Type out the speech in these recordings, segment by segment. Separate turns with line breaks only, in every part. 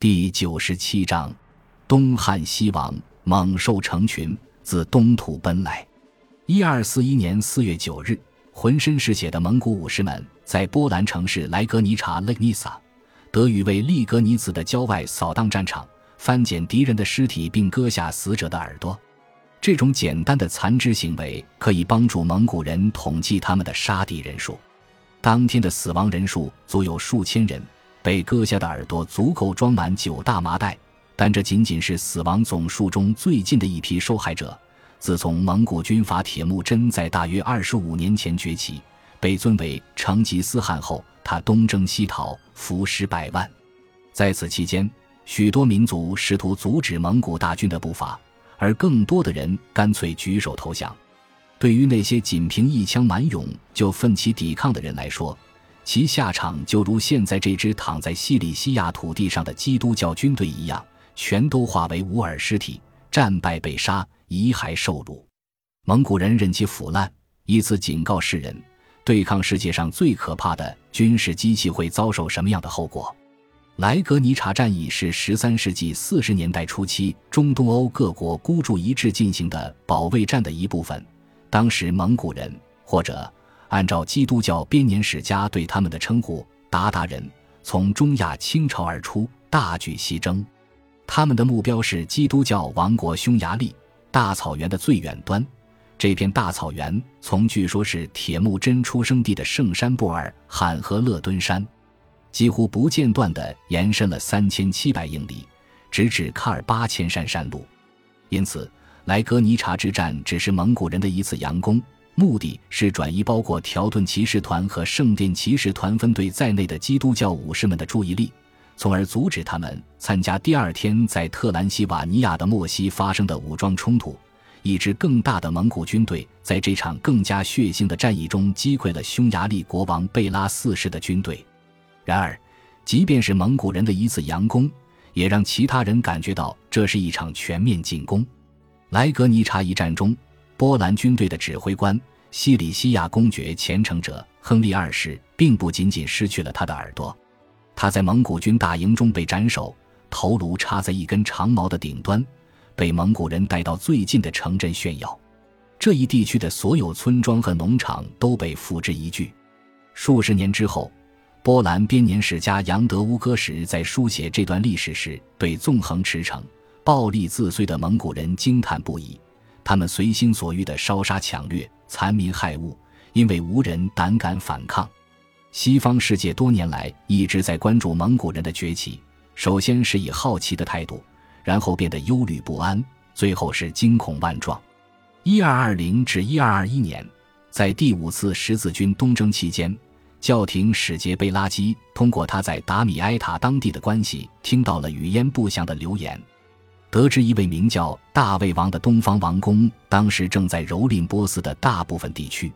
第九十七章，东汉西王猛兽成群，自东土奔来。一二四一年四月九日，浑身是血的蒙古武士们在波兰城市莱格尼察 （Legnica） 德语为利格尼子的郊外扫荡战场，翻捡敌人的尸体，并割下死者的耳朵。这种简单的残肢行为可以帮助蒙古人统计他们的杀敌人数。当天的死亡人数足有数千人。被割下的耳朵足够装满九大麻袋，但这仅仅是死亡总数中最近的一批受害者。自从蒙古军阀铁木真在大约二十五年前崛起，被尊为成吉思汗后，他东征西讨，俘尸百万。在此期间，许多民族试图阻止蒙古大军的步伐，而更多的人干脆举手投降。对于那些仅凭一腔蛮勇就奋起抵抗的人来说，其下场就如现在这支躺在西里西亚土地上的基督教军队一样，全都化为无耳尸体，战败被杀，遗骸受辱。蒙古人任其腐烂，以此警告世人：对抗世界上最可怕的军事机器会遭受什么样的后果。莱格尼察战役是十三世纪四十年代初期中东欧各国孤注一掷进行的保卫战的一部分。当时蒙古人或者。按照基督教编年史家对他们的称呼，鞑靼人从中亚倾巢而出，大举西征。他们的目标是基督教王国匈牙利大草原的最远端。这片大草原从据说是铁木真出生地的圣山布尔罕和勒敦山，几乎不间断地延伸了三千七百英里，直至喀尔巴千山山路。因此，莱格尼察之战只是蒙古人的一次佯攻。目的是转移包括条顿骑士团和圣殿骑士团分队在内的基督教武士们的注意力，从而阻止他们参加第二天在特兰西瓦尼亚的莫西发生的武装冲突。一支更大的蒙古军队在这场更加血腥的战役中击溃了匈牙利国王贝拉四世的军队。然而，即便是蒙古人的一次佯攻，也让其他人感觉到这是一场全面进攻。莱格尼察一战中，波兰军队的指挥官。西里西亚公爵虔诚者亨利二世并不仅仅失去了他的耳朵，他在蒙古军大营中被斩首，头颅插在一根长矛的顶端，被蒙古人带到最近的城镇炫耀。这一地区的所有村庄和农场都被付之一炬。数十年之后，波兰编年史家杨德乌戈什在书写这段历史时，对纵横驰骋、暴力自绥的蒙古人惊叹不已。他们随心所欲地烧杀抢掠。残民害物，因为无人胆敢反抗。西方世界多年来一直在关注蒙古人的崛起，首先是以好奇的态度，然后变得忧虑不安，最后是惊恐万状。一二二零至一二二一年，在第五次十字军东征期间，教廷使节贝拉基通过他在达米埃塔当地的关系，听到了语焉不详的流言。得知一位名叫大卫王的东方王公当时正在蹂躏波斯的大部分地区，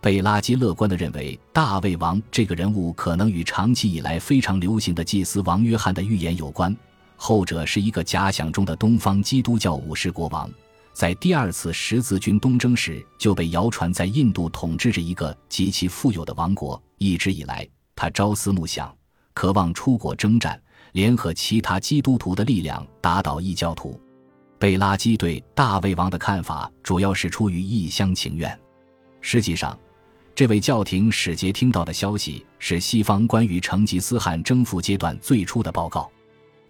贝拉基乐观地认为大卫王这个人物可能与长期以来非常流行的祭司王约翰的预言有关。后者是一个假想中的东方基督教武士国王，在第二次十字军东征时就被谣传在印度统治着一个极其富有的王国。一直以来，他朝思暮想，渴望出国征战。联合其他基督徒的力量打倒异教徒，贝拉基对大卫王的看法主要是出于一厢情愿。实际上，这位教廷使节听到的消息是西方关于成吉思汗征服阶段最初的报告。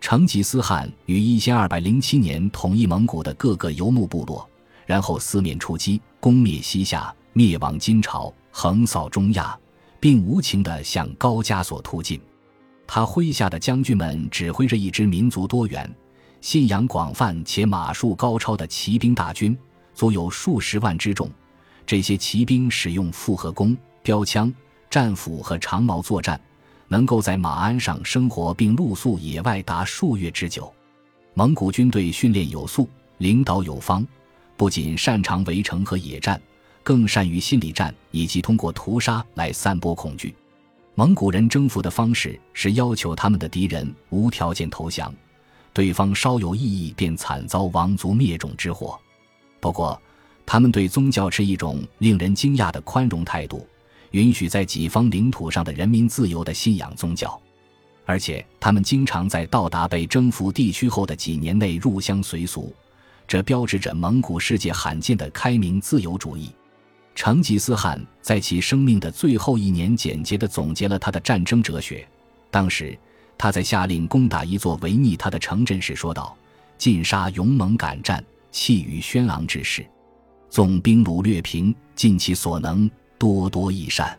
成吉思汗于一千二百零七年统一蒙古的各个游牧部落，然后四面出击，攻灭西夏，灭亡金朝，横扫中亚，并无情地向高加索突进。他麾下的将军们指挥着一支民族多元、信仰广泛且马术高超的骑兵大军，足有数十万之众。这些骑兵使用复合弓、标枪、战斧和长矛作战，能够在马鞍上生活并露宿野外达数月之久。蒙古军队训练有素，领导有方，不仅擅长围城和野战，更善于心理战以及通过屠杀来散播恐惧。蒙古人征服的方式是要求他们的敌人无条件投降，对方稍有异议便惨遭王族灭种之祸。不过，他们对宗教持一种令人惊讶的宽容态度，允许在己方领土上的人民自由的信仰宗教。而且他们经常在到达被征服地区后的几年内入乡随俗，这标志着蒙古世界罕见的开明自由主义。成吉思汗在其生命的最后一年简洁地总结了他的战争哲学。当时，他在下令攻打一座违逆他的城镇时说道：“尽杀勇猛敢战、气宇轩昂之士，纵兵掳掠平，尽其所能，多多益善。”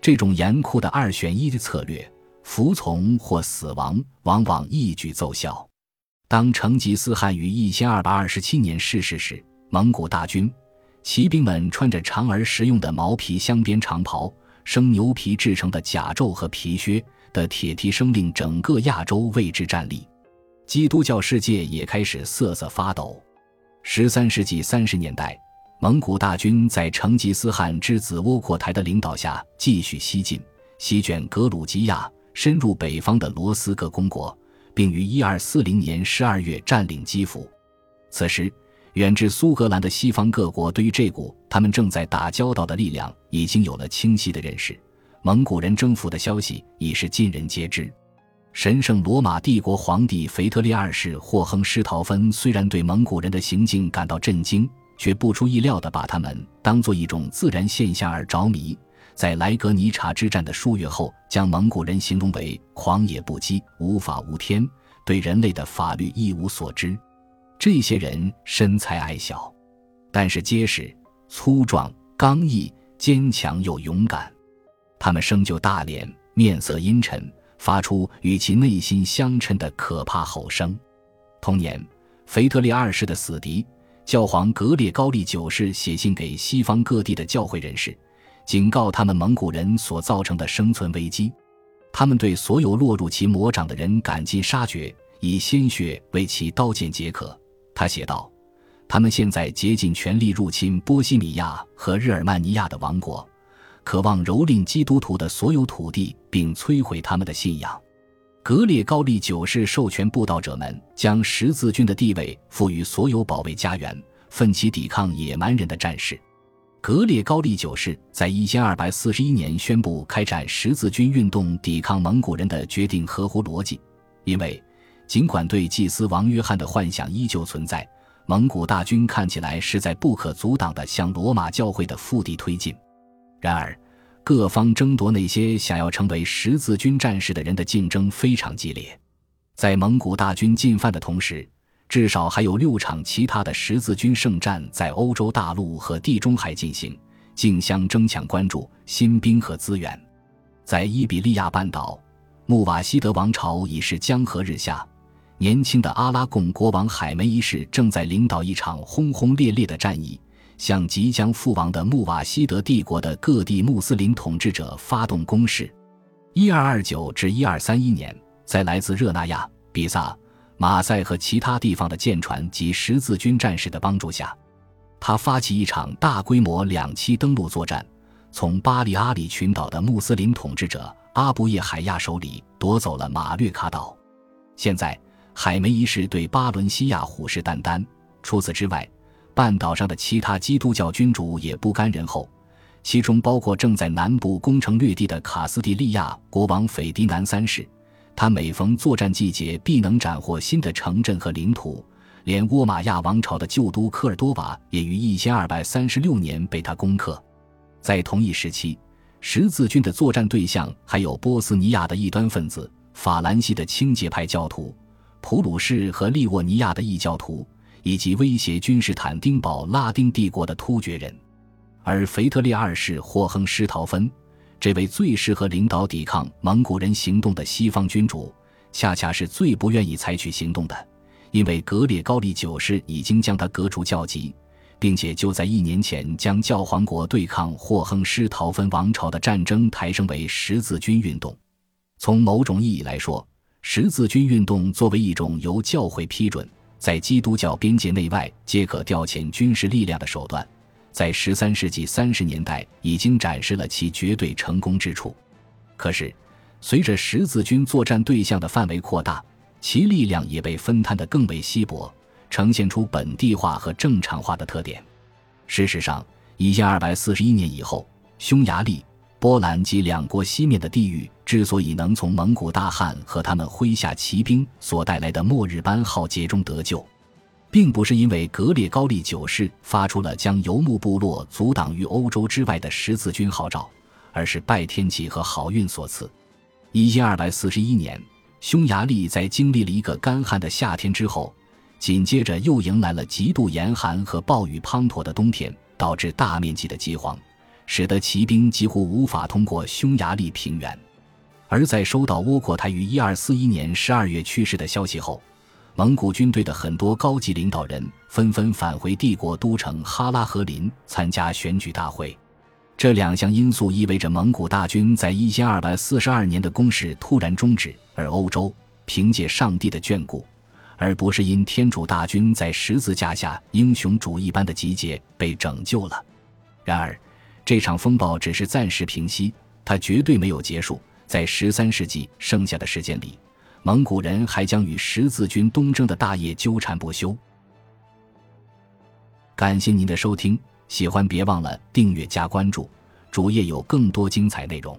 这种严酷的二选一的策略，服从或死亡，往往一举奏效。当成吉思汗于一千二百二十七年逝世时，蒙古大军。骑兵们穿着长而实用的毛皮镶边长袍、生牛皮制成的甲胄和皮靴的铁蹄声令整个亚洲为之站立，基督教世界也开始瑟瑟发抖。十三世纪三十年代，蒙古大军在成吉思汗之子窝阔台的领导下继续西进，席卷格鲁吉亚，深入北方的罗斯各公国，并于一二四零年十二月占领基辅。此时。远至苏格兰的西方各国对于这股他们正在打交道的力量已经有了清晰的认识，蒙古人征服的消息已是尽人皆知。神圣罗马帝国皇帝腓特烈二世霍亨施陶芬虽然对蒙古人的行径感到震惊，却不出意料地把他们当作一种自然现象而着迷。在莱格尼察之战的数月后，将蒙古人形容为狂野不羁、无法无天，对人类的法律一无所知。这些人身材矮小，但是结实、粗壮、刚毅、坚强又勇敢。他们生就大脸，面色阴沉，发出与其内心相称的可怕吼声。同年，腓特烈二世的死敌教皇格列高利九世写信给西方各地的教会人士，警告他们蒙古人所造成的生存危机。他们对所有落入其魔掌的人赶尽杀绝，以鲜血为其刀剑解渴。他写道：“他们现在竭尽全力入侵波西米亚和日耳曼尼亚的王国，渴望蹂躏基督徒的所有土地，并摧毁他们的信仰。”格列高利九世授权布道者们将十字军的地位赋予所有保卫家园、奋起抵抗野蛮人的战士。格列高利九世在一千二百四十一年宣布开展十字军运动抵抗蒙古人的决定合乎逻辑，因为。尽管对祭司王约翰的幻想依旧存在，蒙古大军看起来是在不可阻挡地向罗马教会的腹地推进。然而，各方争夺那些想要成为十字军战士的人的竞争非常激烈。在蒙古大军进犯的同时，至少还有六场其他的十字军圣战在欧洲大陆和地中海进行，竞相争抢关注、新兵和资源。在伊比利亚半岛，穆瓦希德王朝已是江河日下。年轻的阿拉贡国王海梅一世正在领导一场轰轰烈烈的战役，向即将覆亡的穆瓦希德帝国的各地穆斯林统治者发动攻势。一二二九至一二三一年，在来自热那亚、比萨、马赛和其他地方的舰船及十字军战士的帮助下，他发起一场大规模两栖登陆作战，从巴利阿里群岛的穆斯林统治者阿布叶海亚手里夺走了马略卡岛。现在。海梅一世对巴伦西亚虎视眈眈。除此之外，半岛上的其他基督教君主也不甘人后，其中包括正在南部攻城略地的卡斯蒂利亚国王斐迪南三世。他每逢作战季节，必能斩获新的城镇和领土。连倭马亚王朝的旧都科尔多瓦也于一千二百三十六年被他攻克。在同一时期，十字军的作战对象还有波斯尼亚的异端分子、法兰西的清洁派教徒。普鲁士和利沃尼亚的异教徒，以及威胁君士坦丁堡拉丁帝国的突厥人，而腓特烈二世霍亨施陶芬，这位最适合领导抵抗蒙古人行动的西方君主，恰恰是最不愿意采取行动的，因为格列高利九世已经将他革除教籍，并且就在一年前将教皇国对抗霍亨施陶芬王朝的战争抬升为十字军运动。从某种意义来说，十字军运动作为一种由教会批准，在基督教边界内外皆可调遣军事力量的手段，在十三世纪三十年代已经展示了其绝对成功之处。可是，随着十字军作战对象的范围扩大，其力量也被分摊得更为稀薄，呈现出本地化和正常化的特点。事实上，一千二百四十一年以后，匈牙利、波兰及两国西面的地域之所以能从蒙古大汗和他们麾下骑兵所带来的末日般浩劫中得救，并不是因为格列高利九世发出了将游牧部落阻挡于欧洲之外的十字军号召，而是拜天气和好运所赐。一千二百四十一年，匈牙利在经历了一个干旱的夏天之后，紧接着又迎来了极度严寒和暴雨滂沱的冬天，导致大面积的饥荒。使得骑兵几乎无法通过匈牙利平原，而在收到窝阔台于一二四一年十二月去世的消息后，蒙古军队的很多高级领导人纷纷返回帝国都城哈拉和林参加选举大会。这两项因素意味着蒙古大军在一千二百四十二年的攻势突然终止，而欧洲凭借上帝的眷顾，而不是因天主大军在十字架下英雄主义般的集结被拯救了。然而。这场风暴只是暂时平息，它绝对没有结束。在十三世纪剩下的时间里，蒙古人还将与十字军东征的大业纠缠不休。感谢您的收听，喜欢别忘了订阅加关注，主页有更多精彩内容。